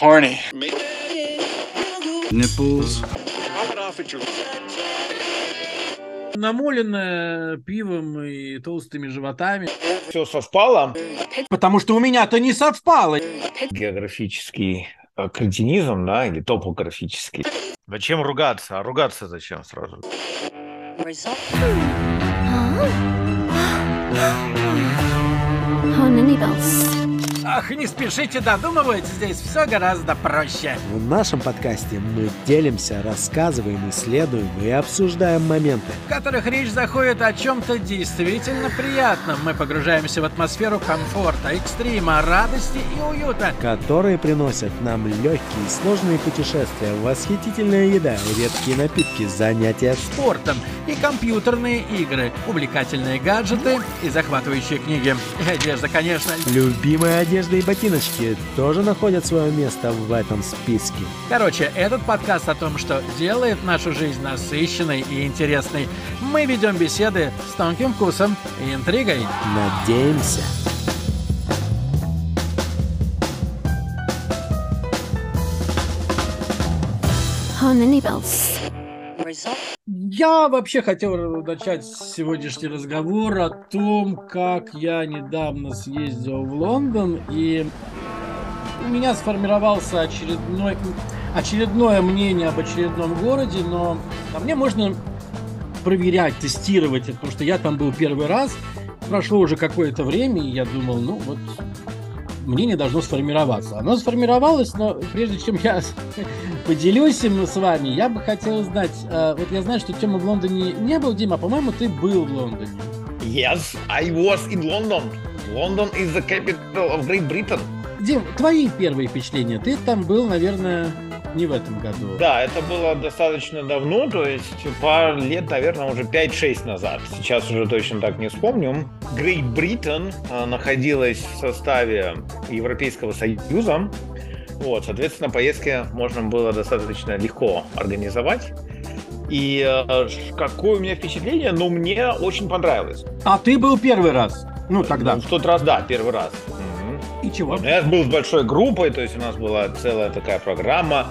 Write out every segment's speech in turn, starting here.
Horny. Nipples. намоленная пивом и толстыми животами. Все совпало. Потому что у меня-то не совпало. Географический э, кретинизм, да, или топографический. Зачем ругаться? А ругаться зачем сразу? Oh, Ninny Bells. Ах, не спешите додумывать, здесь все гораздо проще. В нашем подкасте мы делимся, рассказываем, исследуем и обсуждаем моменты. В которых речь заходит о чем-то действительно приятном. Мы погружаемся в атмосферу комфорта, экстрима, радости и уюта. которые приносят нам легкие и сложные путешествия, восхитительная еда, редкие напитки, занятия Спортом и компьютерные игры, увлекательные гаджеты и захватывающие книги. И одежда, конечно. Любимая одежда и ботиночки тоже находят свое место в этом списке. Короче, этот подкаст о том, что делает нашу жизнь насыщенной и интересной. Мы ведем беседы с тонким вкусом и интригой. Надеемся. Oh, Ninny Bells. Я вообще хотел начать сегодняшний разговор о том, как я недавно съездил в Лондон, и у меня сформировался очередной, очередное мнение об очередном городе, но а мне можно проверять, тестировать, это, потому что я там был первый раз, прошло уже какое-то время, и я думал, ну вот мнение должно сформироваться. Оно сформировалось, но прежде чем я поделюсь им с вами, я бы хотел знать, э, вот я знаю, что Тёма в Лондоне не был, Дима, а по-моему, ты был в Лондоне. Yes, I was in London. London is the capital of Great Britain. Дим, твои первые впечатления? Ты там был, наверное, не в этом году. Да, это было достаточно давно, то есть пару лет, наверное, уже 5-6 назад. Сейчас уже точно так не вспомню. Great Britain э, находилась в составе Европейского Союза. Вот, соответственно, поездки можно было достаточно легко организовать. И э, какое у меня впечатление? Ну, мне очень понравилось. А ты был первый раз? Ну, тогда. Ну, в тот раз, да, первый раз. И чего? Ну, Я был с большой группой, то есть у нас была целая такая программа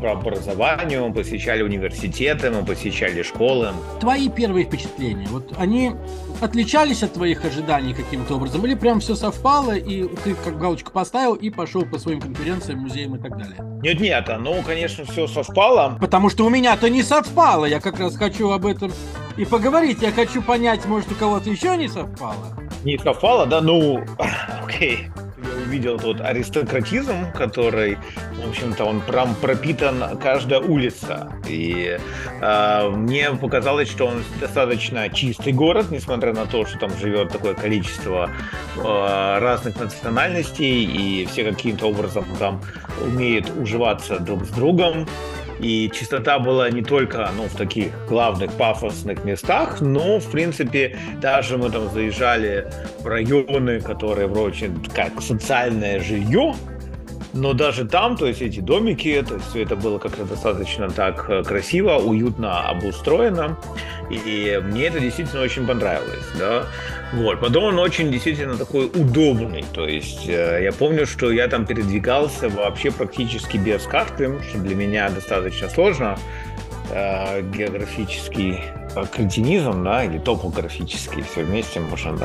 по образованию, мы посещали университеты, мы посещали школы. Твои первые впечатления, вот они отличались от твоих ожиданий каким-то образом? Или прям все совпало, и ты как галочку поставил и пошел по своим конференциям, музеям и так далее? Нет-нет, ну, конечно, все совпало. Потому что у меня-то не совпало. Я как раз хочу об этом и поговорить. Я хочу понять, может, у кого-то еще не совпало. Не совпало, да, ну, окей. Я увидел тот аристократизм, который, в общем-то, он прям пропитан каждая улица. И э, мне показалось, что он достаточно чистый город, несмотря на то, что там живет такое количество э, разных национальностей, и все каким-то образом там умеют уживаться друг с другом. И чистота была не только ну, в таких главных пафосных местах, но, в принципе, даже мы там заезжали в районы, которые вроде как социальное жилье, но даже там, то есть эти домики, то есть все это было как-то достаточно так э, красиво, уютно обустроено. И мне это действительно очень понравилось, да. Вот. Потом он очень действительно такой удобный. То есть э, я помню, что я там передвигался вообще практически без карты, что для меня достаточно сложно. Э, географический кретинизм, да, или топографический, все вместе можно,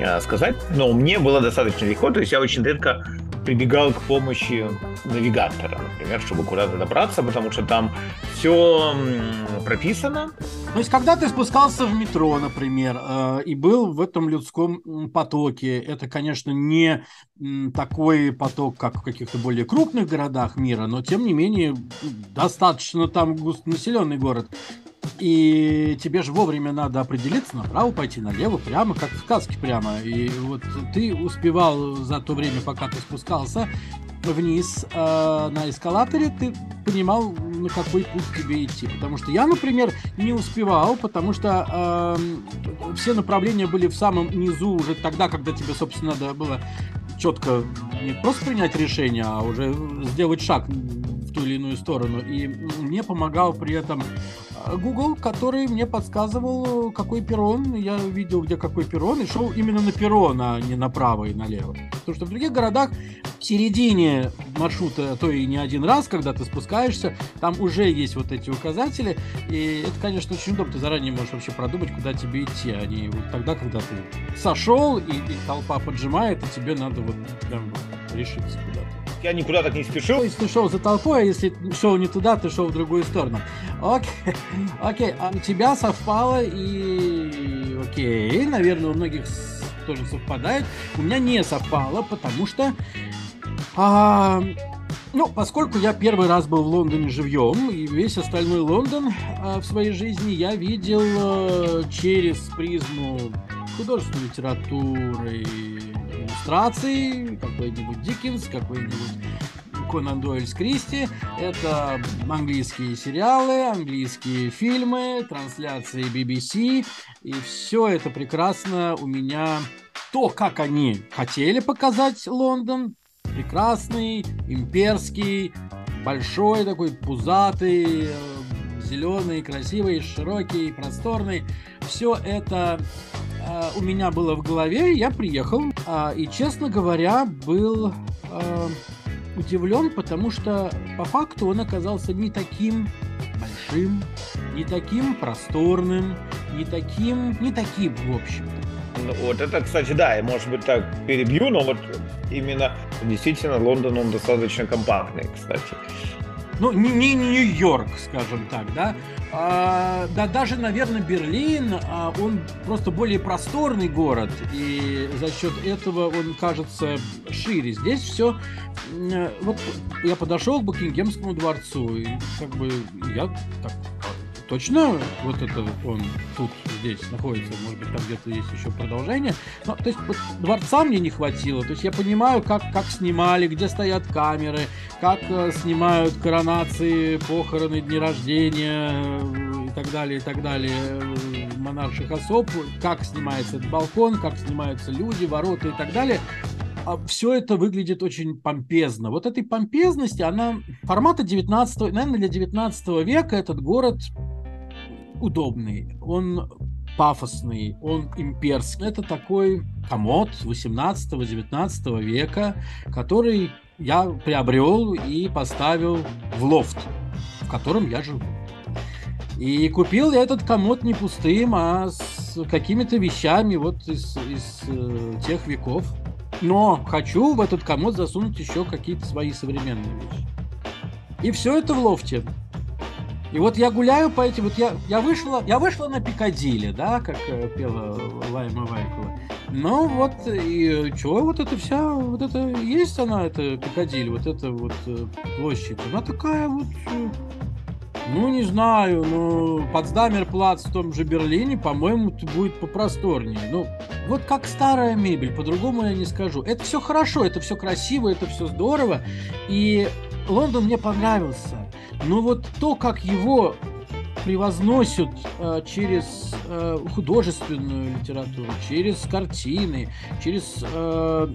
да, сказать. Но мне было достаточно легко, то есть я очень редко прибегал к помощи навигатора, например, чтобы куда-то добраться, потому что там все прописано, То есть, когда ты спускался в метро, например, э, и был в этом людском потоке, это, конечно, не такой поток, как в каких-то более крупных городах мира, но, тем не менее, достаточно там густонаселенный город. И тебе же вовремя надо определиться, направо пойти, налево, прямо, как в сказке прямо. И вот ты успевал за то время, пока ты спускался вниз э, на эскалаторе, ты понимал, на какой путь тебе идти. Потому что я, например, не успевал, потому что э, все направления были в самом низу уже тогда, когда тебе, собственно, надо было четко не просто принять решение, а уже сделать шаг ту или иную сторону. И мне помогал при этом э, Google, который мне подсказывал, какой перрон. Я видел, где какой перрон, и шел именно на перрон, а не направо и налево. Потому что в других городах в середине маршрута, а то и не один раз, когда ты спускаешься, там уже есть вот эти указатели, и это, конечно, очень удобно, ты заранее можешь вообще продумать, куда тебе идти, а не вот тогда, когда ты сошел, и, и толпа поджимает, и тебе надо вот прям решиться куда-то. Я никуда так не спешил. То есть ты шел за толпой, а если шел не туда, ты шел в другую сторону. Окей, окей, а у тебя совпало и окей, наверное, у многих тоже совпадает. У меня не совпало, потому что а, ну, поскольку я первый раз был в Лондоне живьем, и весь остальной Лондон а, в своей жизни я видел а, через призму художественной литературы, иллюстраций, какой-нибудь Диккенс, какой-нибудь Конан Дойль с Кристи. Это английские сериалы, английские фильмы, трансляции BBC. И все это прекрасно у меня... То, как они хотели показать Лондон, прекрасный, имперский, большой такой, пузатый, зеленый, красивый, широкий, просторный. Все это э, у меня было в голове, я приехал, а, и, честно говоря, был э, удивлен, потому что по факту он оказался не таким большим, не таким просторным, не таким, не таким, в общем. Ну, Вот это, кстати, да, я, может быть, так перебью, но вот именно действительно Лондон, он достаточно компактный, кстати. Ну, не, не Нью-Йорк, скажем так, да. А, да, даже, наверное, Берлин, а, он просто более просторный город, и за счет этого он кажется шире. Здесь все... Вот я подошел к Букингемскому дворцу, и как бы я так, точно вот это он тут, здесь находится, может быть, там где-то есть еще продолжение. Но, то есть вот, дворца мне не хватило, то есть я понимаю, как, как снимали, где стоят камеры, как э, снимают коронации, похороны, дни рождения э, и так далее, и так далее э, монарших особ, как снимается этот балкон, как снимаются люди, ворота и так далее. Все это выглядит очень помпезно. Вот этой помпезности, она формата 19, наверное, для 19 века этот город удобный, он пафосный, он имперский. Это такой комод 18-19 века, который я приобрел и поставил в лофт, в котором я живу. И купил я этот комод не пустым, а с какими-то вещами вот из, из э, тех веков. Но хочу в этот комод засунуть еще какие-то свои современные вещи. И все это в лофте. И вот я гуляю по этим, вот я, я вышла, я вышла на Пикадилли, да, как э, пела Лайма Вайкова. Ну вот, и что, вот это вся, вот это, есть она, это Пикадилли, вот эта вот э, площадь, она такая вот, э, ну не знаю, ну, Потсдамер-плац в том же Берлине, по-моему, будет попросторнее. Ну, вот как старая мебель, по-другому я не скажу. Это все хорошо, это все красиво, это все здорово, и Лондон мне понравился. Но вот то, как его превозносят э, через э, художественную литературу, через картины, через э,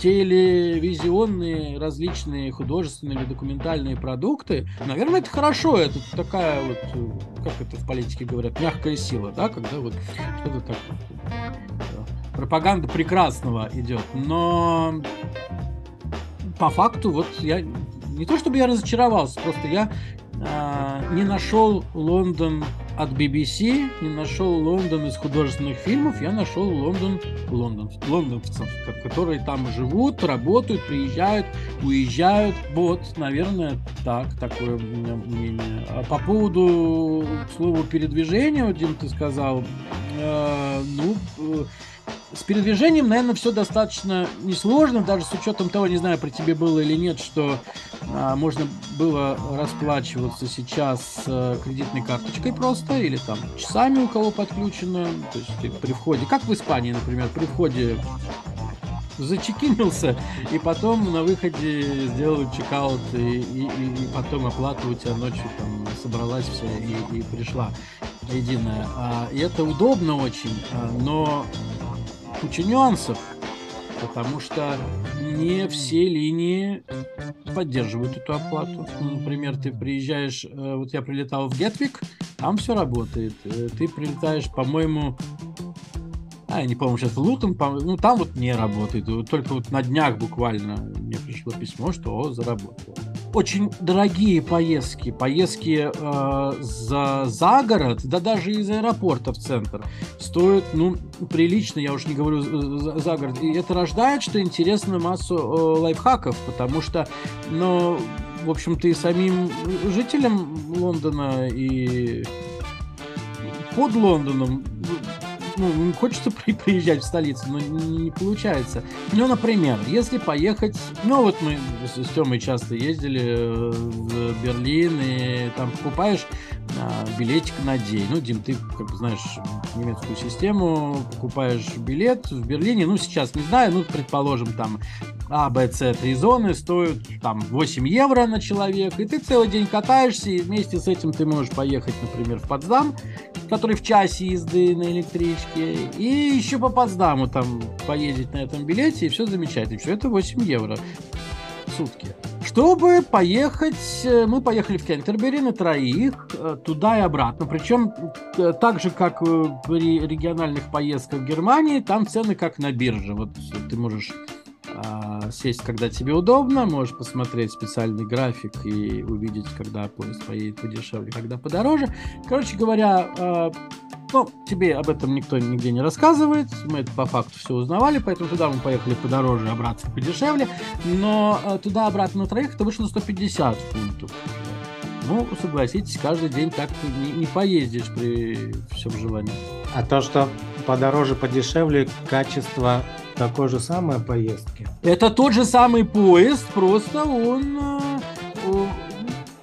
телевизионные различные художественные или документальные продукты, наверное, это хорошо. Это такая вот, э, как это в политике говорят, мягкая сила, да, когда вот что-то так э, пропаганда прекрасного идет. Но по факту вот я не то чтобы я разочаровался, просто я э, не нашел Лондон от BBC, не нашел Лондон из художественных фильмов, я нашел Лондон, Лондон, лондонцев, которые там живут, работают, приезжают, уезжают. Вот, наверное, так, такое у меня мнение. А по поводу, к слову, передвижения, Дим, ты сказал, э, ну, э, с передвижением, наверное, все достаточно несложно, даже с учетом того, не знаю, при тебе было или нет, что а, можно было расплачиваться сейчас а, кредитной карточкой просто, или там часами у кого подключено. То есть ты при входе, как в Испании, например, при входе зачекинился, и потом на выходе сделали чекаут, и, и, и потом оплата у тебя ночью там собралась вся и, и пришла единая. А, и это удобно очень, а, но куча нюансов, потому что не все линии поддерживают эту оплату. Ну, например, ты приезжаешь, вот я прилетал в Гетвик, там все работает. Ты прилетаешь, по-моему, а, я не помню сейчас Лутон, ну там вот не работает. Только вот на днях буквально мне пришло письмо, что о, заработало. Очень дорогие поездки, поездки э, за, за город, да даже из аэропорта в центр, стоят, ну, прилично, я уж не говорю за, за город. И это рождает, что интересную массу э, лайфхаков, потому что, ну, в общем-то, и самим жителям Лондона и под Лондоном ну, хочется при, приезжать в столицу, но не, не получается. Ну, например, если поехать... Ну, вот мы с, с Тёмой часто ездили э, в Берлин, и там покупаешь а, билетик на день. Ну, Дим, ты, как бы знаешь немецкую систему, покупаешь билет в Берлине, ну, сейчас не знаю, ну, предположим, там а, Б, С, три зоны стоят там 8 евро на человека, и ты целый день катаешься, и вместе с этим ты можешь поехать, например, в Потсдам, который в часе езды на электричке, и еще по Потсдаму там поездить на этом билете, и все замечательно. Все это 8 евро в сутки. Чтобы поехать, э, мы поехали в Кентербери на троих, э, туда и обратно. Причем э, так же, как при региональных поездках в Германии, там цены как на бирже. Вот ты можешь а, сесть, когда тебе удобно, можешь посмотреть специальный график и увидеть, когда поезд поедет подешевле, когда подороже. Короче говоря, а, ну, тебе об этом никто нигде не рассказывает, мы это по факту все узнавали, поэтому туда мы поехали подороже, обратно подешевле, но а, туда-обратно на троих это вышло 150 фунтов. Ну, согласитесь, каждый день так не, не поездишь при всем желании. А то, что подороже, подешевле, качество такой же самой поездки? Это тот же самый поезд, просто он, э,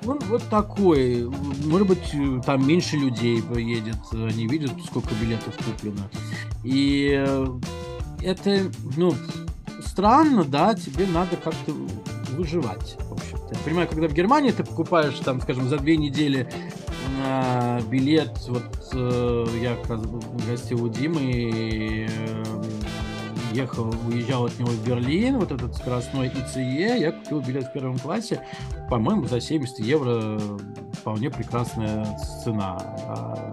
он вот такой. Может быть, там меньше людей поедет, они видят, сколько билетов куплено. И это, ну, странно, да, тебе надо как-то выживать, в общем-то. Я понимаю, когда в Германии ты покупаешь, там, скажем, за две недели э, билет, вот э, я как раз гостил у Димы, и, э, ехал, уезжал от него в Берлин, вот этот скоростной ИЦЕ, я купил билет в первом классе, по-моему, за 70 евро вполне прекрасная цена. А,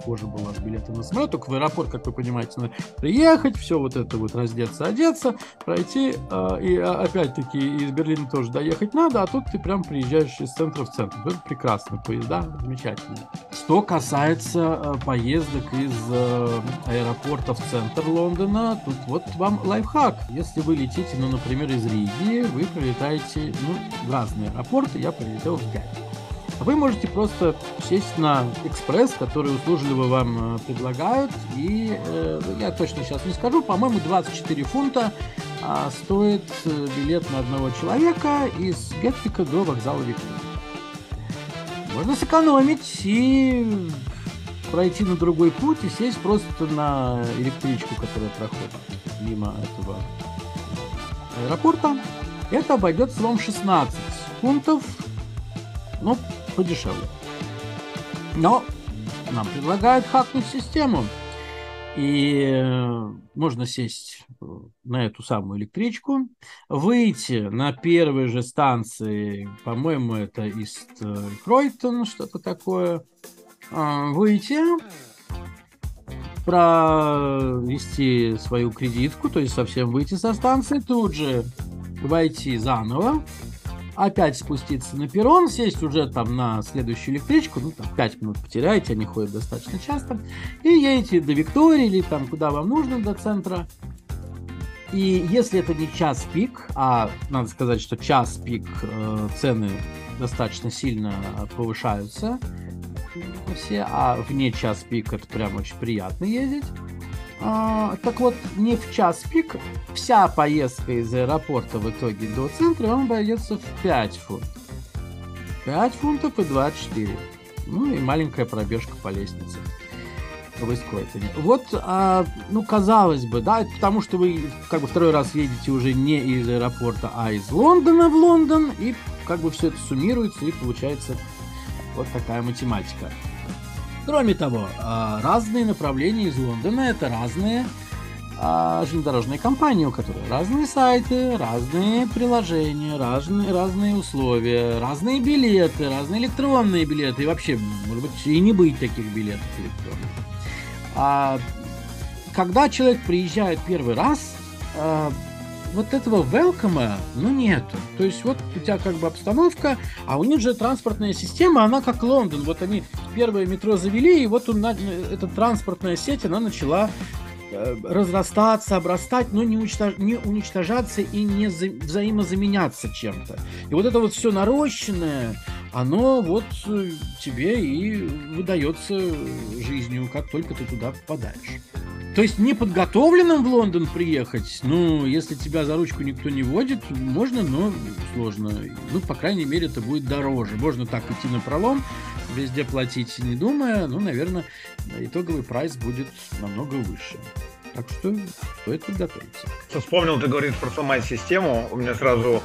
схоже была с билета на самолет, только в аэропорт, как вы понимаете, надо приехать, все вот это вот раздеться, одеться, пройти, а, и а, опять-таки из Берлина тоже доехать надо, а тут ты прям приезжаешь из центра в центр. Это прекрасно, поезда замечательные. Что касается поездок из аэропорта в центр Лондона, тут вот вам лайфхак. Если вы летите, ну, например, из Риги, вы прилетаете ну, в разные аэропорты, я прилетел в Гатчину. Вы можете просто сесть на экспресс, который услужливо вам э, предлагают. И э, я точно сейчас не скажу, по-моему, 24 фунта а, стоит э, билет на одного человека из Гетвика до вокзала Виктория. Можно сэкономить и пройти на другой путь и сесть просто на электричку, которая проходит мимо этого аэропорта. Это обойдется вам 16 фунтов, ну, подешевле. Но нам предлагают хакнуть систему. И э, можно сесть на эту самую электричку, выйти на первой же станции, по-моему, это Ист Кройтон, что-то такое, а, выйти, провести свою кредитку, то есть совсем выйти со станции, тут же войти заново, опять спуститься на перрон, сесть уже там на следующую электричку, ну там 5 минут потеряете, они ходят достаточно часто, и едете до Виктории или там куда вам нужно, до центра. И если это не час пик, а надо сказать, что час пик э, цены достаточно сильно повышаются, все, а вне час пик это прям очень приятно ездить. А, так вот, не в час пик, вся поездка из аэропорта в итоге до центра вам обойдется в 5 фунтов. 5 фунтов и 24. Ну и маленькая пробежка по лестнице в Искройтоне. Вот, а, ну, казалось бы, да, это потому что вы как бы второй раз едете уже не из аэропорта, а из Лондона в Лондон, и как бы все это суммируется, и получается вот такая математика. Кроме того, а, разные направления из Лондона это разные а, железнодорожные компании, у которых разные сайты, разные приложения, разные, разные условия, разные билеты, разные электронные билеты. И вообще, может быть, и не быть таких билетов электронных. А когда человек приезжает первый раз, э, вот этого велкома, ну, нету. То есть вот у тебя как бы обстановка, а у них же транспортная система, она как Лондон. Вот они первое метро завели, и вот он, эта транспортная сеть, она начала э, разрастаться, обрастать, но не, уничтож... не уничтожаться и не за... взаимозаменяться чем-то. И вот это вот все нарощенное, оно вот э, тебе и выдается жизнью, как только ты туда попадаешь. То есть неподготовленным в Лондон приехать, ну, если тебя за ручку никто не водит, можно, но сложно. Ну, по крайней мере, это будет дороже. Можно так идти на пролом, везде платить не думая, ну, наверное, итоговый прайс будет намного выше. Так что стоит подготовиться. Вспомнил, ты говоришь про сломать систему. У меня сразу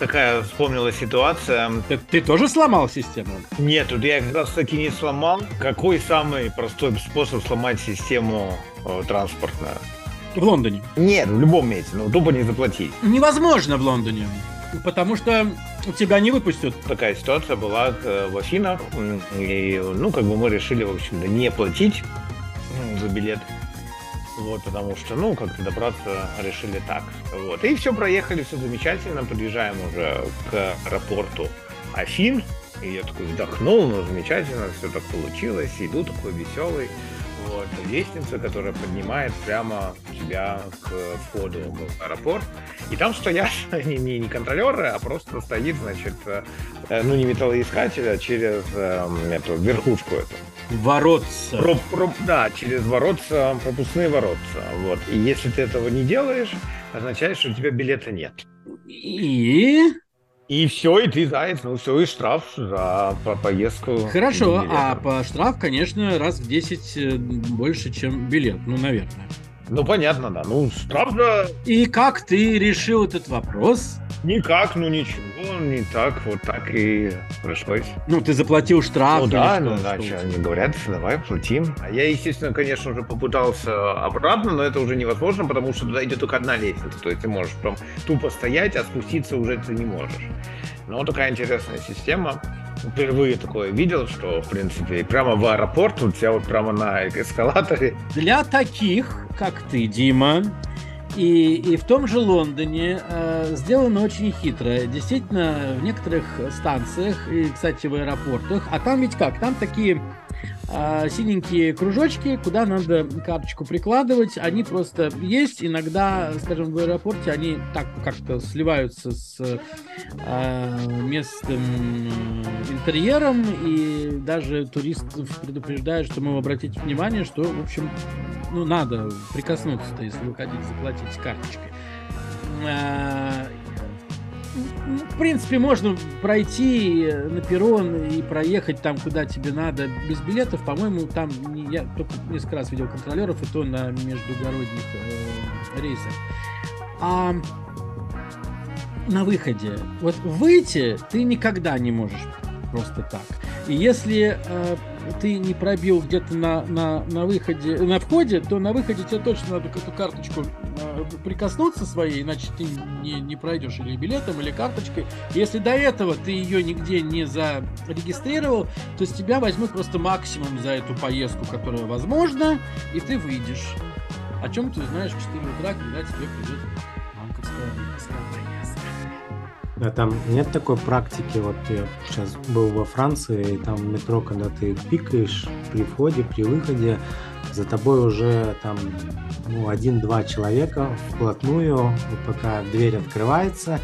такая вспомнилась ситуация. Ты, ты тоже сломал систему? Нет, тут я как раз таки не сломал. Какой самый простой способ сломать систему э, транспортную? В Лондоне? Нет, в любом месте, но тупо не заплатить. Невозможно в Лондоне. Потому что тебя не выпустят. Такая ситуация была э, в Афинах. И, ну, как бы мы решили, в общем-то, не платить за билет. Вот, потому что, ну, как-то добраться решили так. Вот. И все, проехали, все замечательно. Подъезжаем уже к аэропорту Афин. И я такой вздохнул, ну, замечательно, все так получилось. Иду такой веселый. Вот, лестница, которая поднимает прямо тебя к входу в аэропорт. И там стоят не, не, не контролеры, а просто стоит, значит, э, ну не металлоискатель, а через э, эту верхушку эту. Воротца. Про, про, да, через воротца, пропускные воротца. Вот. И если ты этого не делаешь, означает, что у тебя билета нет. И... И все, и ты заяц, ну все, и штраф за по поездку. Хорошо, а по штраф, конечно, раз в 10 э, больше, чем билет, ну, наверное. Ну, понятно, да. Ну, да. И как ты решил этот вопрос? Никак, ну ничего, не так, вот так и пришлось. Ну, ты заплатил штраф. Ну да, ну да, что они говорят, давай платим. А я, естественно, конечно, уже попытался обратно, но это уже невозможно, потому что туда идет только одна лестница. То есть ты можешь прям тупо стоять, а спуститься уже ты не можешь. Но такая интересная система. Впервые такое видел, что, в принципе, прямо в аэропорт, у тебя вот прямо на эскалаторе. Для таких, как ты, Дима, и, и в том же Лондоне э, сделано очень хитро. Действительно, в некоторых станциях, и, кстати, в аэропортах, а там ведь как? Там такие э, синенькие кружочки, куда надо карточку прикладывать. Они просто есть. Иногда, скажем, в аэропорте они так как-то сливаются с э, местным интерьером. И даже туристов предупреждают, что мы обратите внимание, что, в общем, ну, надо прикоснуться-то, если вы хотите заплатить карточкой. В принципе, можно пройти на перрон и проехать там, куда тебе надо, без билетов. По-моему, там я только несколько раз видел контролеров, и то на междугородних э, рейсах. А на выходе, вот выйти ты никогда не можешь просто так. И если э, ты не пробил где-то на, на, на выходе, на входе, то на выходе тебе точно надо эту карточку э, прикоснуться своей, иначе ты не, не пройдешь или билетом, или карточкой. Если до этого ты ее нигде не зарегистрировал, то с тебя возьмут просто максимум за эту поездку, которая возможна, и ты выйдешь. О чем ты узнаешь в 4 утра, когда тебе придет банковская а там нет такой практики, вот я сейчас был во Франции, и там метро, когда ты пикаешь при входе, при выходе, за тобой уже там ну, один-два человека вплотную, пока дверь открывается,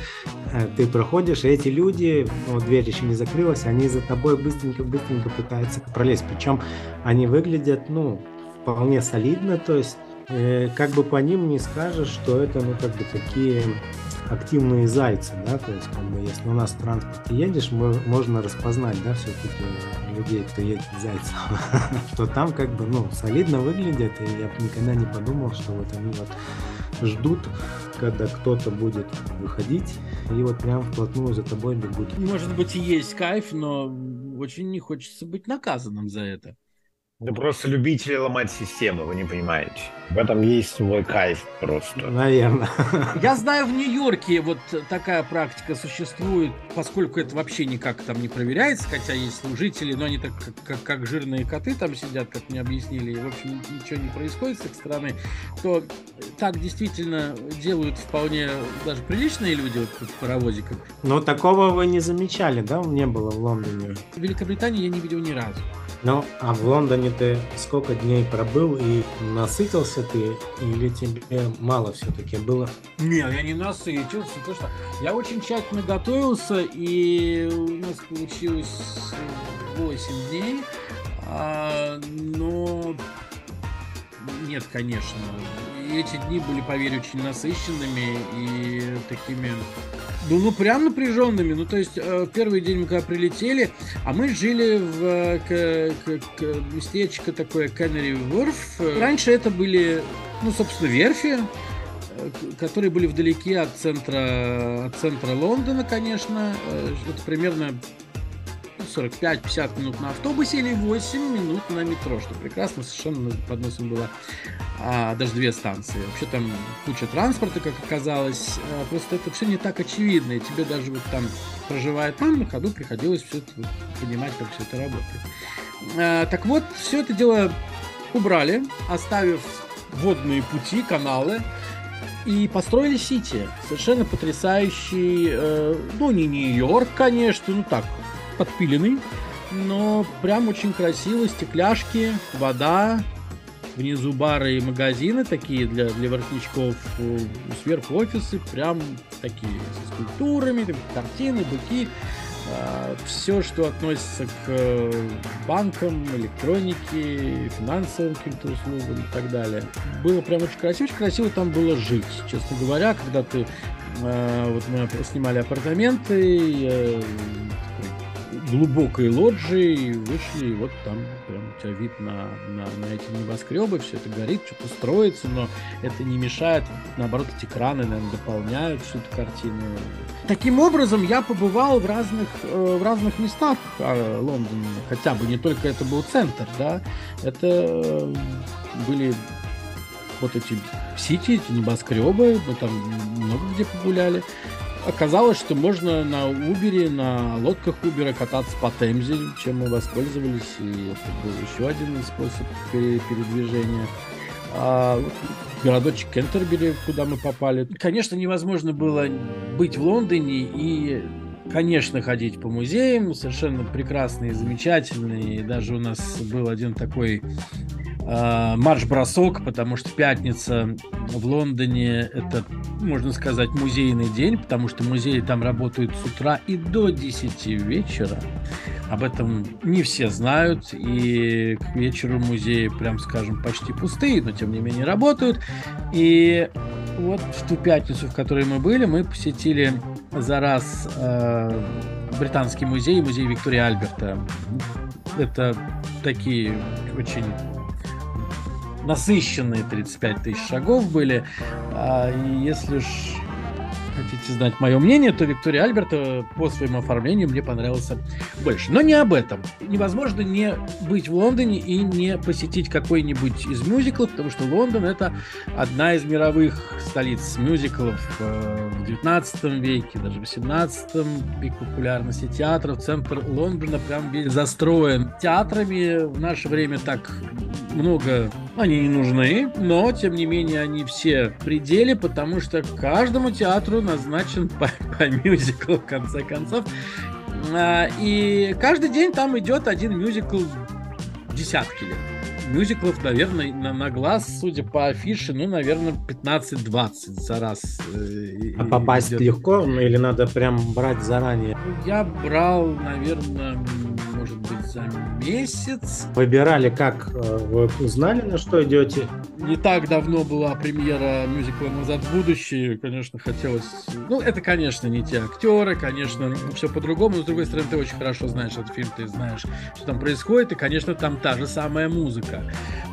э, ты проходишь, и эти люди, ну, дверь еще не закрылась, они за тобой быстренько-быстренько пытаются пролезть. Причем они выглядят, ну, вполне солидно, то есть э, как бы по ним не скажешь, что это, ну, как бы такие активные зайцы, да, то есть, как бы, если у нас в транспорте едешь, можно распознать, да, все-таки людей, кто едет зайцев, что там, как бы, ну, солидно выглядят, и я никогда не подумал, что вот они вот ждут, когда кто-то будет выходить, и вот прям вплотную за тобой бегут. Может быть, и есть кайф, но очень не хочется быть наказанным за это. Да просто любители ломать системы, вы не понимаете. В этом есть свой кайф просто. Наверное. Я знаю, в Нью-Йорке вот такая практика существует, поскольку это вообще никак там не проверяется, хотя есть служители, но они так как, как, как жирные коты там сидят, как мне объяснили, и, в общем, ничего не происходит с их стороны, то так действительно делают вполне даже приличные люди вот в паровозиках. Но такого вы не замечали, да? Не было в Лондоне. В Великобритании я не видел ни разу. Ну, а в Лондоне ты сколько дней пробыл и насытился ты или тебе мало все-таки было? Не, я не насытился, потому что я очень тщательно готовился, и у нас получилось 8 дней, а, но нет, конечно. Эти дни были, поверь, очень насыщенными и такими ну, ну прям напряженными. Ну, то есть, э, первый день мы когда прилетели, а мы жили в э, к, к, к местечко такое Кеннери Ворф. Раньше это были, ну, собственно, верфи, э, которые были вдалеке от центра, от центра Лондона, конечно. Э, это примерно 45-50 минут на автобусе или 8 минут на метро, что прекрасно, совершенно под носом было а, даже две станции. Вообще там куча транспорта, как оказалось, а, просто это все не так очевидно, и тебе даже вот там проживая там, на ходу приходилось все это понимать, как все это работает. А, так вот, все это дело убрали, оставив водные пути, каналы, и построили Сити. Совершенно потрясающий, э, ну не Нью-Йорк, конечно, ну так, подпиленный, но прям очень красиво, стекляшки, вода, внизу бары и магазины такие для, для воротничков, сверху офисы, прям такие с скульптурами, картины, быки, а, все, что относится к э, банкам, электронике, финансовым каким-то услугам и так далее. Было прям очень красиво, очень красиво там было жить, честно говоря, когда ты э, вот мы снимали апартаменты, глубокой лоджии вышли, и вот там прям у тебя вид на, на, на эти небоскребы, все это горит, что-то строится, но это не мешает, наоборот, эти краны, наверное, дополняют всю эту картину. Таким образом, я побывал в разных, э, в разных местах э, Лондона, хотя бы не только это был центр, да, это э, были вот эти сити, эти небоскребы, мы там много где погуляли оказалось, что можно на Uber, на лодках Uber кататься по Темзе, чем мы воспользовались, и это был еще один способ передвижения. А городочек Кентербери, куда мы попали. Конечно, невозможно было быть в Лондоне и конечно, ходить по музеям, совершенно прекрасные, замечательные. Даже у нас был один такой марш-бросок, потому что пятница в Лондоне это, можно сказать, музейный день, потому что музеи там работают с утра и до 10 вечера. Об этом не все знают, и к вечеру музеи, прям скажем, почти пустые, но тем не менее работают. И вот в ту пятницу, в которой мы были, мы посетили за раз э, британский музей, музей Виктория Альберта. Это такие очень насыщенные 35 тысяч шагов были. А, если уж хотите знать мое мнение, то Виктория Альберта по своему оформлению мне понравился больше. Но не об этом. Невозможно не быть в Лондоне и не посетить какой-нибудь из мюзиклов, потому что Лондон это одна из мировых столиц мюзиклов э, в 19 веке, даже в 18 пик популярности театров. Центр Лондона прям весь застроен театрами. В наше время так много они не нужны, но тем не менее они все в пределе, потому что каждому театру назначен по, по мюзиклу в конце концов. А, и каждый день там идет один мюзикл десятки лет мюзиклов, наверное, на, на глаз, судя по афише, ну, наверное, 15-20 за раз. Э, а попасть идет. легко ну, или надо прям брать заранее? Я брал, наверное, может быть, за месяц. Выбирали как? Э, вы узнали, на что идете? Не так давно была премьера мюзикла «Назад в будущее». Конечно, хотелось... Ну, это, конечно, не те актеры, конечно, все по-другому. Но, с другой стороны, ты очень хорошо знаешь этот фильм, ты знаешь, что там происходит. И, конечно, там та же самая музыка музыка.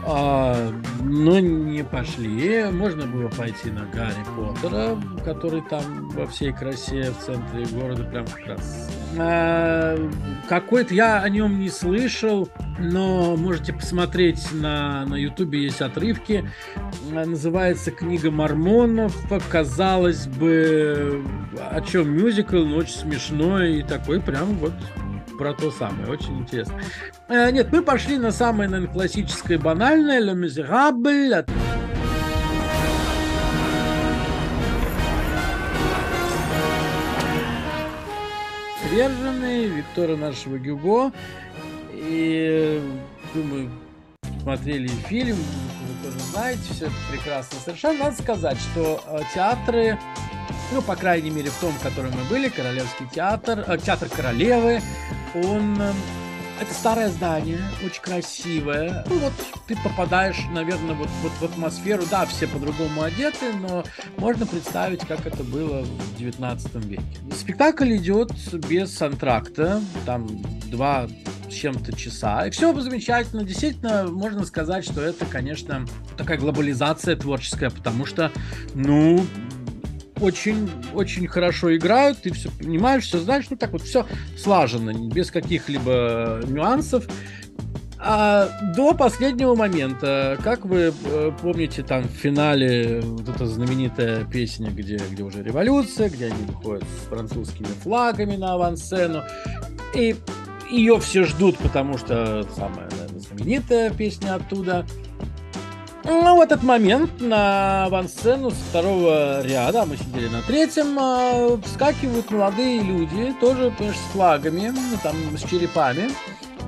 А, но не пошли. Можно было пойти на Гарри Поттера, который там во всей красе в центре города прям как раз. А, какой-то я о нем не слышал, но можете посмотреть на на Ютубе есть отрывки. Называется книга Мормонов. Казалось бы, о чем мюзикл, но очень смешной и такой прям вот про то самое. Очень интересно. Э, Нет, мы пошли на самое, наверное, классическое, банальное «Le Miserable». От- Приверженные Виктора нашего Гюго. И, думаю, смотрели фильм, вы тоже знаете, все это прекрасно. Совершенно надо сказать, что э, театры, ну, по крайней мере, в том, в котором мы были, Королевский театр, э, театр Королевы, он... это старое здание, очень красивое. Ну вот ты попадаешь, наверное, вот, вот в атмосферу. Да, все по-другому одеты, но можно представить, как это было в 19 веке. Спектакль идет без антракта, там два с чем-то часа. И все замечательно. Действительно, можно сказать, что это, конечно, такая глобализация творческая, потому что, ну, очень, очень хорошо играют, ты все понимаешь, все знаешь, ну так вот все слаженно, без каких-либо нюансов. А до последнего момента, как вы э, помните, там в финале вот эта знаменитая песня, где, где уже революция, где они выходят с французскими флагами на авансцену, и ее все ждут, потому что самая наверное, знаменитая песня оттуда. Ну, в этот момент на авансцену с второго ряда, а мы сидели на третьем, а, вскакивают молодые люди, тоже, понимаешь, с флагами, там, с черепами.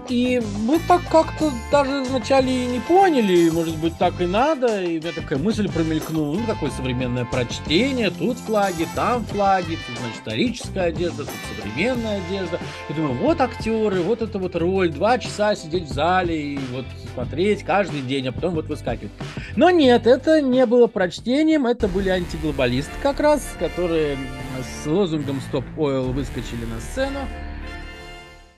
И мы так как-то даже вначале и не поняли, может быть, так и надо. И у меня такая мысль промелькнула, ну, такое современное прочтение, тут флаги, там флаги, тут, значит, историческая одежда, тут современная одежда. И думаю, вот актеры, вот это вот роль, два часа сидеть в зале и вот смотреть каждый день, а потом вот выскакивать. Но нет, это не было прочтением, это были антиглобалисты как раз, которые с лозунгом «Стоп Ойл» выскочили на сцену.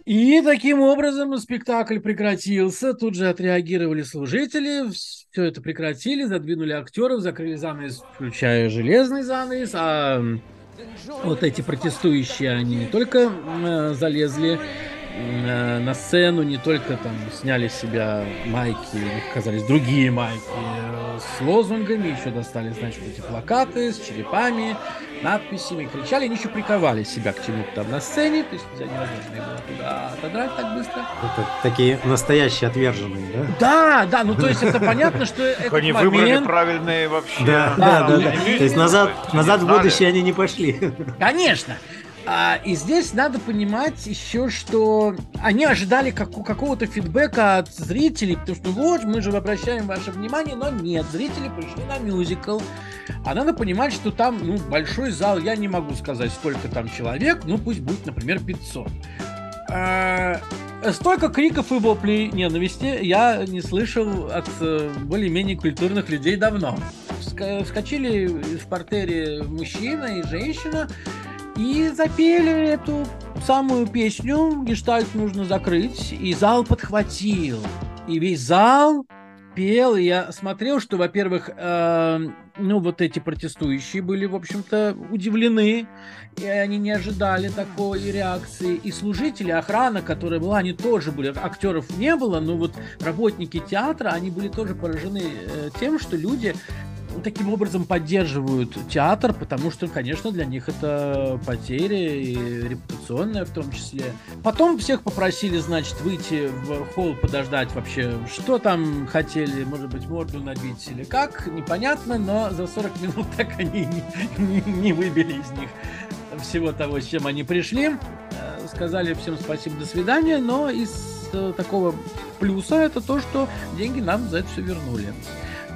И таким образом спектакль прекратился. Тут же отреагировали служители, все это прекратили, задвинули актеров, закрыли занавес, включая железный занавес, а вот эти протестующие, они не только э, залезли на сцену, не только там сняли с себя майки, оказались другие майки с лозунгами, еще достали, значит, эти плакаты с черепами, надписями, кричали, они еще приковали себя к чему-то там на сцене, то есть невозможно их было туда отодрать так быстро. Это такие настоящие отверженные, да? Да, да, ну то есть это понятно, что этот Они выбрали момент... правильные вообще. Да, Да, да, То есть назад, в будущее они не пошли. Конечно. А, и здесь надо понимать еще, что они ожидали как, какого-то фидбэка от зрителей, потому что вот, мы же обращаем ваше внимание, но нет, зрители пришли на мюзикл. А надо понимать, что там ну, большой зал, я не могу сказать, сколько там человек, ну пусть будет, например, 500. А, Столько криков и воплей ненависти я не слышал от э, более-менее культурных людей давно. Ска- Вскочили в портере мужчина и женщина и запели эту самую песню «Гештальт нужно закрыть», и зал подхватил. И весь зал пел, и я смотрел, что, во-первых, э, ну, вот эти протестующие были, в общем-то, удивлены, и они не ожидали такой реакции. И служители, охрана, которая была, они тоже были, актеров не было, но вот работники театра, они были тоже поражены э, тем, что люди таким образом поддерживают театр, потому что, конечно, для них это потеря и репутационная в том числе. Потом всех попросили, значит, выйти в холл, подождать вообще, что там хотели, может быть, морду набить или как, непонятно, но за 40 минут так они не, не- не выбили из них всего того, с чем они пришли. Э, Сказали всем спасибо, до свидания, но из э, такого плюса это то, что деньги нам за это все вернули.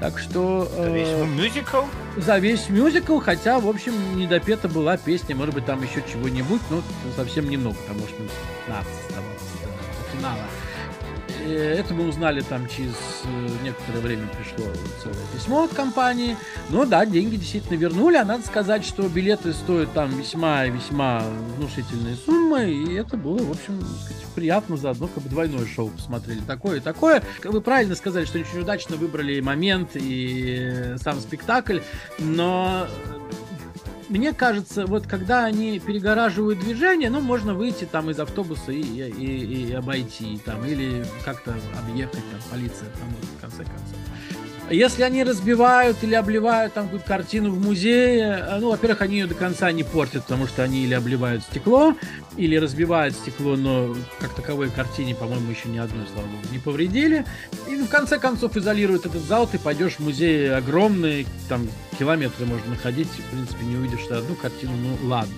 Так что э, Весь мюзикл? за весь мюзикл, хотя, в общем, недопета была песня, может быть, там еще чего-нибудь, но совсем немного, потому что 15 оставалось до финала. Э, это мы узнали там через э, некоторое время пришло целое письмо от компании. Но да, деньги действительно вернули. А надо сказать, что билеты стоят там весьма весьма внушительные суммы. И это было, в общем, сказать, приятно заодно, как бы двойное шоу посмотрели. Такое и такое. Вы правильно сказали, что очень удачно выбрали момент и сам спектакль. Но мне кажется, вот когда они перегораживают движение, ну, можно выйти там из автобуса и, и, и обойти, там, или как-то объехать, там, полиция поможет, в конце концов. Если они разбивают или обливают там какую-то картину в музее, э, ну, во-первых, они ее до конца не портят, потому что они или обливают стекло, или разбивают стекло, но как таковой картине, по-моему, еще ни одной, слава богу, не повредили. И в конце концов изолируют этот зал, ты пойдешь в музей огромный, там километры можно находить, в принципе, не увидишь одну картину, ну ладно.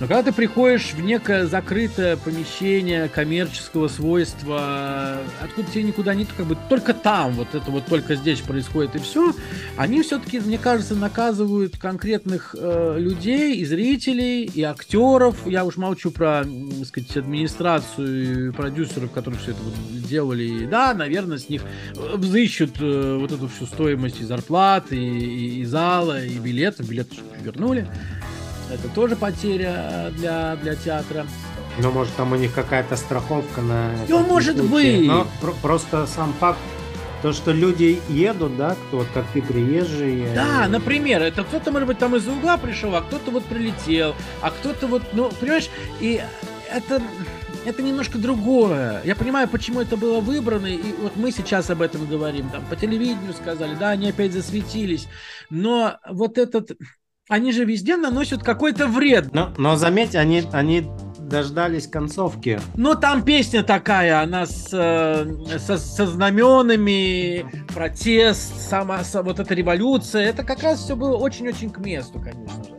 Но когда ты приходишь в некое закрытое помещение коммерческого свойства, откуда тебе никуда нет, как бы только там, вот это вот только здесь происходит и все, они все-таки, мне кажется, наказывают конкретных э, людей, и зрителей, и актеров. Я уж молчу про, так сказать, администрацию и продюсеров, которые все это вот делали. И, да, наверное, с них взыщут э, вот эту всю стоимость и зарплаты, и, и зала, и билетов. Билеты вернули. Это тоже потеря для, для театра. Ну, может, там у них какая-то страховка на... Ну, может случай. быть. Но про- просто сам факт, то, что люди едут, да, кто вот как ты приезжие. Да, например, это кто-то, может быть, там из угла пришел, а кто-то вот прилетел, а кто-то вот, ну, понимаешь, и это это немножко другое. Я понимаю, почему это было выбрано, и вот мы сейчас об этом говорим, там по телевидению сказали, да, они опять засветились, но вот этот они же везде наносят какой-то вред. Но, но заметь, они, они дождались концовки. Ну, там песня такая, она с, э, со, со знаменами, протест, сама, вот эта революция. Это как раз все было очень-очень к месту, конечно же.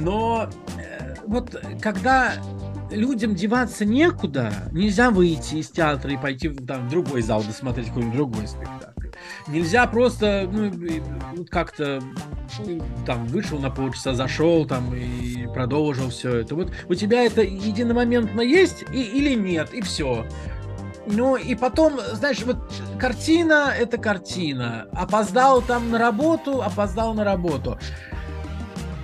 Но э, вот когда людям деваться некуда, нельзя выйти из театра и пойти там, в другой зал досмотреть какой-нибудь другой спектакль. Нельзя просто ну, как-то ну, там вышел на полчаса, зашел там и продолжил все это. Вот у тебя это единомоментно есть и, или нет, и все. Ну и потом, знаешь, вот картина это картина. Опоздал там на работу, опоздал на работу.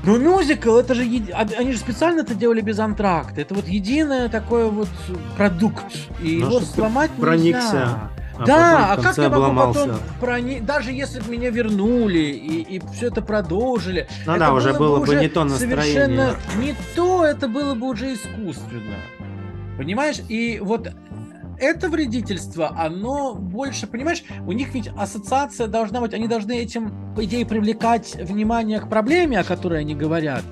Но мюзикл, это же, а, они же специально это делали без антракта. Это вот единое такое вот продукт. И Но его сломать проникся. нельзя. А да, а как я могу обломался. потом прони... даже если бы меня вернули и, и все это продолжили, ну это да, уже было бы, уже не то настроение. Совершенно не то, это было бы уже искусственно. Понимаешь? И вот это вредительство, оно больше, понимаешь, у них ведь ассоциация должна быть, они должны этим, по идее, привлекать внимание к проблеме, о которой они говорят.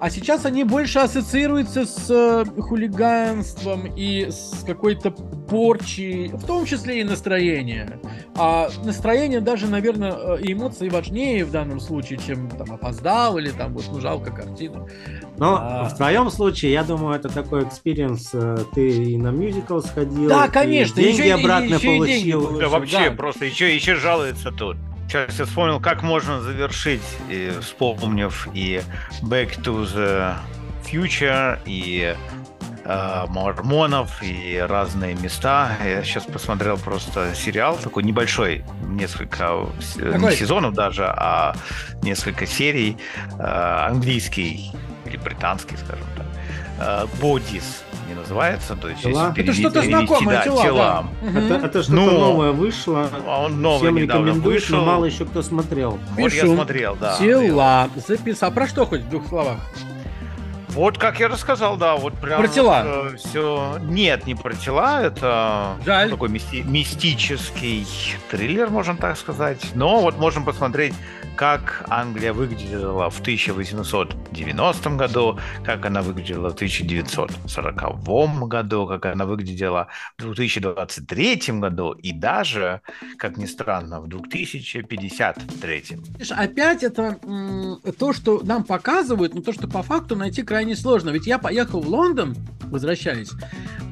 А сейчас они больше ассоциируются с э, хулиганством и с какой-то порчей, в том числе и настроение. А настроение даже, наверное, э, и эмоции важнее в данном случае, чем там опоздал или там вот ну жалко картину. Но а... в твоем случае, я думаю, это такой experience. Э, ты и на мюзикл сходил, да, конечно, и деньги еще, обратно еще получил. Деньги получил. Да, вообще, да. просто еще, еще жалуется тут. Сейчас я вспомнил, как можно завершить, и, вспомнив и Back to the Future, и э, мормонов и разные места. Я сейчас посмотрел просто сериал такой небольшой, несколько Какой? не сезонов даже, а несколько серий, э, английский или британский, скажем так. Бодис не называется, то есть тела. это что-то знакомое, да, тела. тела. Да. Это, это что-то ну, новое вышло. Он новый Всем рекомендую, вышел. но мало еще кто смотрел. Вот Пишу. я смотрел, да. Тела. Записал. Про что хоть в двух словах? Вот как я рассказал, да, вот прям про тела. Вот, э, все. Нет, не про тела, это Жаль. такой мисти... мистический триллер, можно так сказать. Но вот можем посмотреть как Англия выглядела в 1890 году, как она выглядела в 1940 году, как она выглядела в 2023 году и даже, как ни странно, в 2053. Опять это то, что нам показывают, но то, что по факту найти крайне сложно. Ведь я поехал в Лондон, возвращаясь,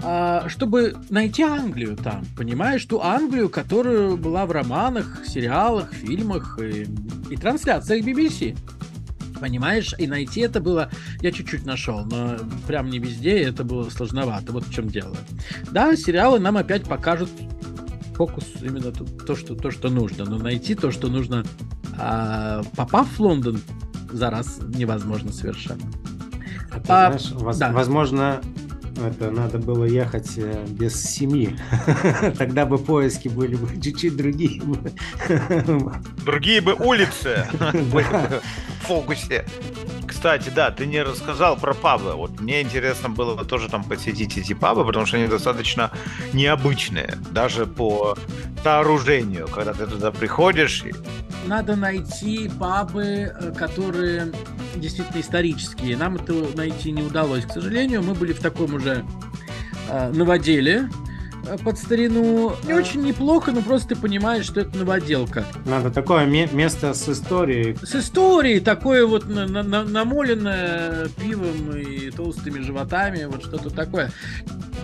а, чтобы найти Англию там, понимаешь, ту Англию, которая была в романах, сериалах, фильмах и, и трансляциях BBC. Понимаешь, и найти это было, я чуть-чуть нашел, но прям не везде это было сложновато, вот в чем дело. Да, сериалы нам опять покажут фокус именно то, то, что, то, что нужно. Но найти то, что нужно, а, попав в Лондон, за раз невозможно совершенно. А ты А, знаешь, воз- да. возможно, это надо было ехать э, без семьи. Тогда бы поиски были бы чуть-чуть другие. Другие бы улицы были Да. бы в фокусе. Кстати, да, ты не рассказал про пабы. Вот мне интересно было тоже там посетить эти пабы, потому что они достаточно необычные, даже по сооружению. Когда ты туда приходишь, Надо найти пабы, э, которые действительно исторические. Нам это найти не удалось, к сожалению. Мы были в таком уже э, новоделе под старину. Не очень неплохо, но просто ты понимаешь, что это новоделка. Надо такое ме- место с историей. С историей, такое вот на- на- на- намоленное пивом и толстыми животами, вот что-то такое.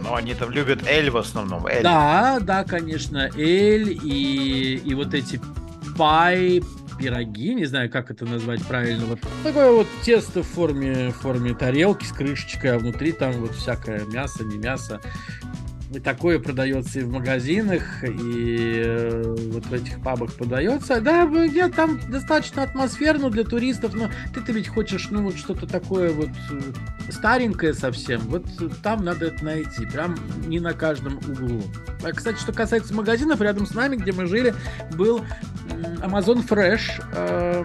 ну, они там любят эль в основном. Эль. Да, да, конечно, эль и, и вот эти пай, пироги, не знаю, как это назвать правильно. Вот такое вот тесто в форме, в форме тарелки с крышечкой, а внутри там вот всякое мясо, не мясо. И такое продается и в магазинах, и э, вот в этих пабах продается. Да, нет, там достаточно атмосферно для туристов, но ты-то ведь хочешь, ну, вот что-то такое вот э, старенькое совсем. Вот там надо это найти, прям не на каждом углу. А, кстати, что касается магазинов, рядом с нами, где мы жили, был Amazon Fresh, э,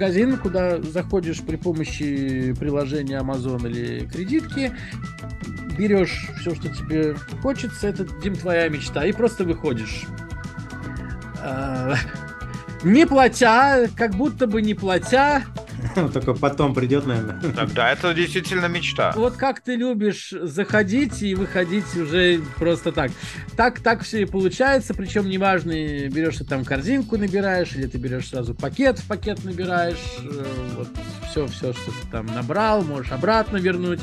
магазин, куда заходишь при помощи приложения Amazon или кредитки, берешь все, что тебе хочется, это, Дим, твоя мечта, и просто выходишь. А, Не платя, как будто бы не платя, Только потом придет, наверное. Тогда это действительно мечта. Вот как ты любишь заходить и выходить уже просто так. Так, так все и получается, причем неважно, берешь ты там корзинку набираешь, или ты берешь сразу пакет, в пакет набираешь, э, вот все, все, что ты там набрал, можешь обратно вернуть.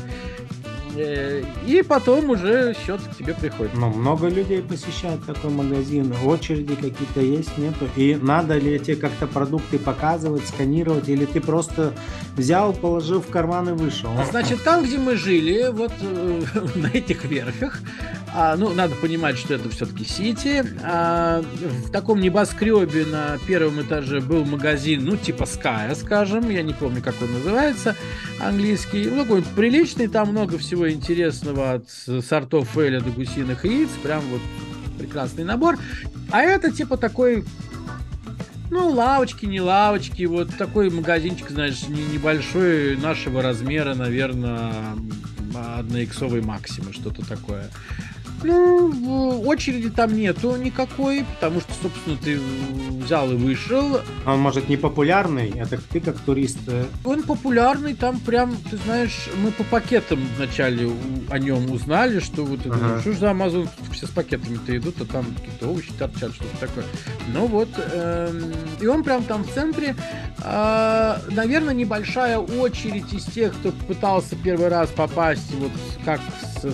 Э, И потом уже счет к тебе приходит. Но много людей посещают такой магазин. Очереди какие-то есть, нету. И надо ли тебе как-то продукты показывать, сканировать, или ты просто взял, положил в карман и вышел? Значит, там, где мы жили, вот э, на этих верфях, а, ну, надо понимать, что это все-таки Сити. а, в таком небоскребе на первом этаже был магазин, ну, типа Sky, скажем, я не помню, как он называется, английский. Ну, такой приличный, там много всего интересного от сортов эля до гусиных яиц, прям вот прекрасный набор. А это типа такой ну, лавочки, не лавочки, вот такой магазинчик, знаешь, не- небольшой, нашего размера, наверное, одноиксовый максимум, что-то такое. Ну, очереди там нету никакой, потому что, собственно, ты взял и вышел. Он, может, не популярный, это ты как турист. э, Он популярный, там прям, ты знаешь, мы по пакетам вначале о нем узнали, что вот это, Ага. что ж за Амазон, все с пакетами-то идут, а там какие-то овощи торчат, что-то такое. Ну вот, эм, и он прям там в центре. А, наверное, небольшая очередь из тех, кто пытался первый раз попасть, вот как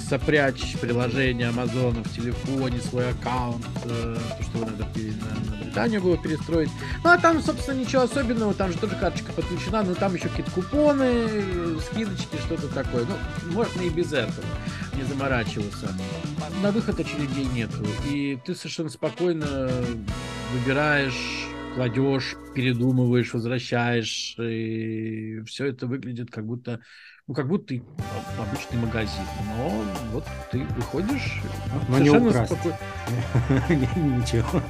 сопрячь приложение Амазона в телефоне, свой аккаунт, э, то, что надо на, на Британию было перестроить. Ну, а там, собственно, ничего особенного, там же тоже карточка подключена, но там еще какие-то купоны, скидочки, что-то такое. Ну, можно и без этого не заморачиваться. На выход очередей нету, и ты совершенно спокойно выбираешь, кладешь, передумываешь, возвращаешь, и все это выглядит как будто, ну, как будто обычный магазин. Но вот ты выходишь, Но не украсть. Ничего.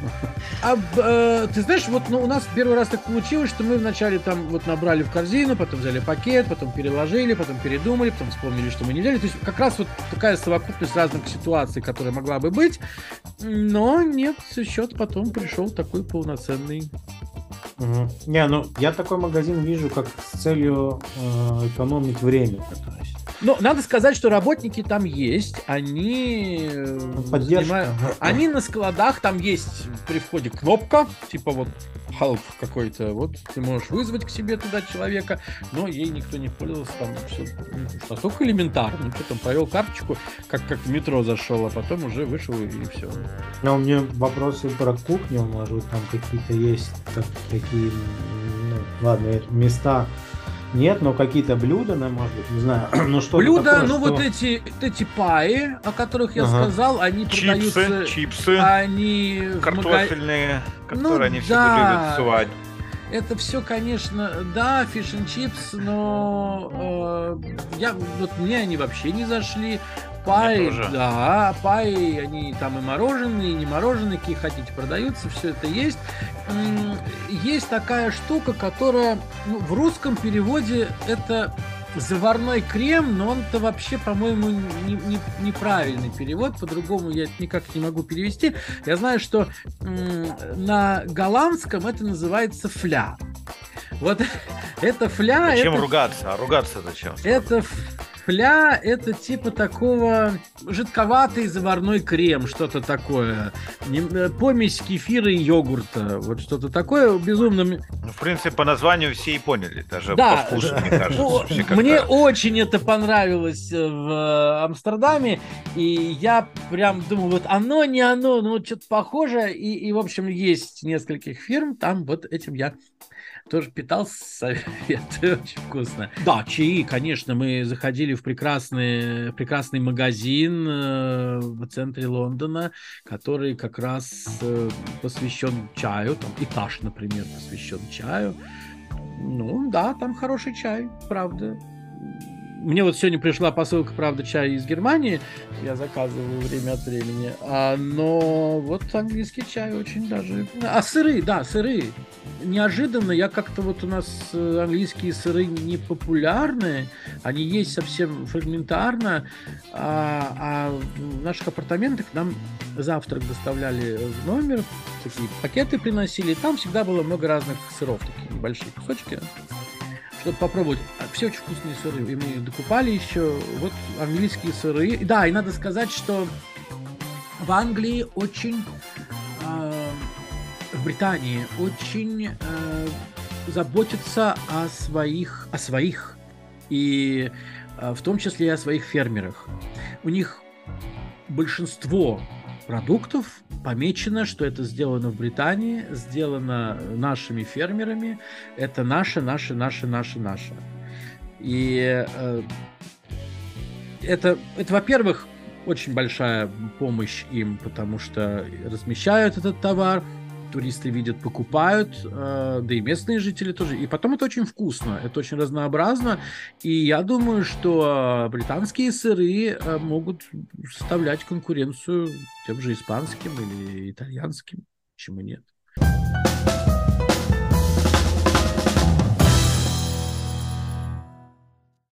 А, э, ты знаешь, вот ну, у нас первый раз так получилось, что мы вначале там вот набрали в корзину, потом взяли пакет, потом переложили, потом передумали, потом вспомнили, что мы не взяли. То есть как раз вот такая совокупность разных ситуаций, которая могла бы быть. Но нет, счет потом пришел такой полноценный. Мгм. Не, ну я такой магазин вижу как с целью э, экономить время. Но надо сказать, что работники там есть, они э, Ну, Поддержка. занимают- Они на складах, там есть при входе кнопка, типа вот халк какой-то, вот ты можешь вызвать к себе туда человека, но ей никто не пользовался, там все настолько элементарно, ну что там, провел карточку, как, как в метро зашел, а потом уже вышел и все. Но у меня вопросы про кухню, может там какие-то есть так- такие, ну, ладно, места Нет, но какие-то блюда, ну, может быть, не знаю. Ну, что Блюда, такое, ну что- вот эти, эти pie 'и, о которых я Ага. сказал, они Чипсы, продаются... чипсы, Они мага- картофельные, которые Ну они всегда да. любят сувать. Это все, конечно, да, fish and chips, но э, я, вот мне они вообще не зашли. Pie, да, pie, они там и мороженые, и не мороженые, какие хотите, продаются, все это есть. Есть такая штука, которая ну, в русском переводе это заварной крем, но он-то вообще, по-моему, не- не- неправильный перевод, по-другому я это никак не могу перевести. Я знаю, что на голландском это называется фля. Вот это фля, Зачем это, ругаться? А ругаться зачем? это фля, это типа такого жидковатый заварной крем, что-то такое. Э, Помесь кефира и йогурта, вот что-то такое безумно Ну, в принципе, по названию все и поняли, даже Да, по вкусу, мне кажется. мне очень это понравилось э, в э, Амстердаме, и я прям думаю, вот оно, не оно, ну что-то похоже, и, и, в общем, есть нескольких фирм, там вот этим я тоже питался, советую, очень вкусно. Да, чаи, конечно, мы заходили в прекрасный, прекрасный магазин э, в центре Лондона, который как раз э, посвящен чаю, там этаж, например, посвящен чаю. Ну, да, там хороший чай, правда. Мне вот сегодня пришла посылка, правда, чая из Германии. Я заказываю время от времени. А, но вот английский чай очень даже... А сыры, да, сыры. Неожиданно я как-то вот у нас э, английские сыры не популярны. Они есть совсем фрагментарно. А, а в наших апартаментах нам завтрак доставляли в номер. Такие пакеты приносили. Там всегда было много разных сыров. Такие небольшие кусочки чтобы попробовать. Все очень вкусные сыры. И мы докупали еще. Вот английские сыры. Да, и надо сказать, что в Англии очень... э, в Британии очень э, заботятся о своих, о своих. И э, в том числе и о своих фермерах. У них большинство продуктов. Помечено, что это сделано в Британии, сделано нашими фермерами, это наше, наше, наше, наше, наше. И э, это, это, во-первых, очень большая помощь им, потому что размещают этот товар, туристы видят, покупают, э, да и местные жители тоже. И потом это очень вкусно, это очень разнообразно. И я думаю, что британские сыры э, могут составлять конкуренцию тем же испанским или итальянским. Почему нет?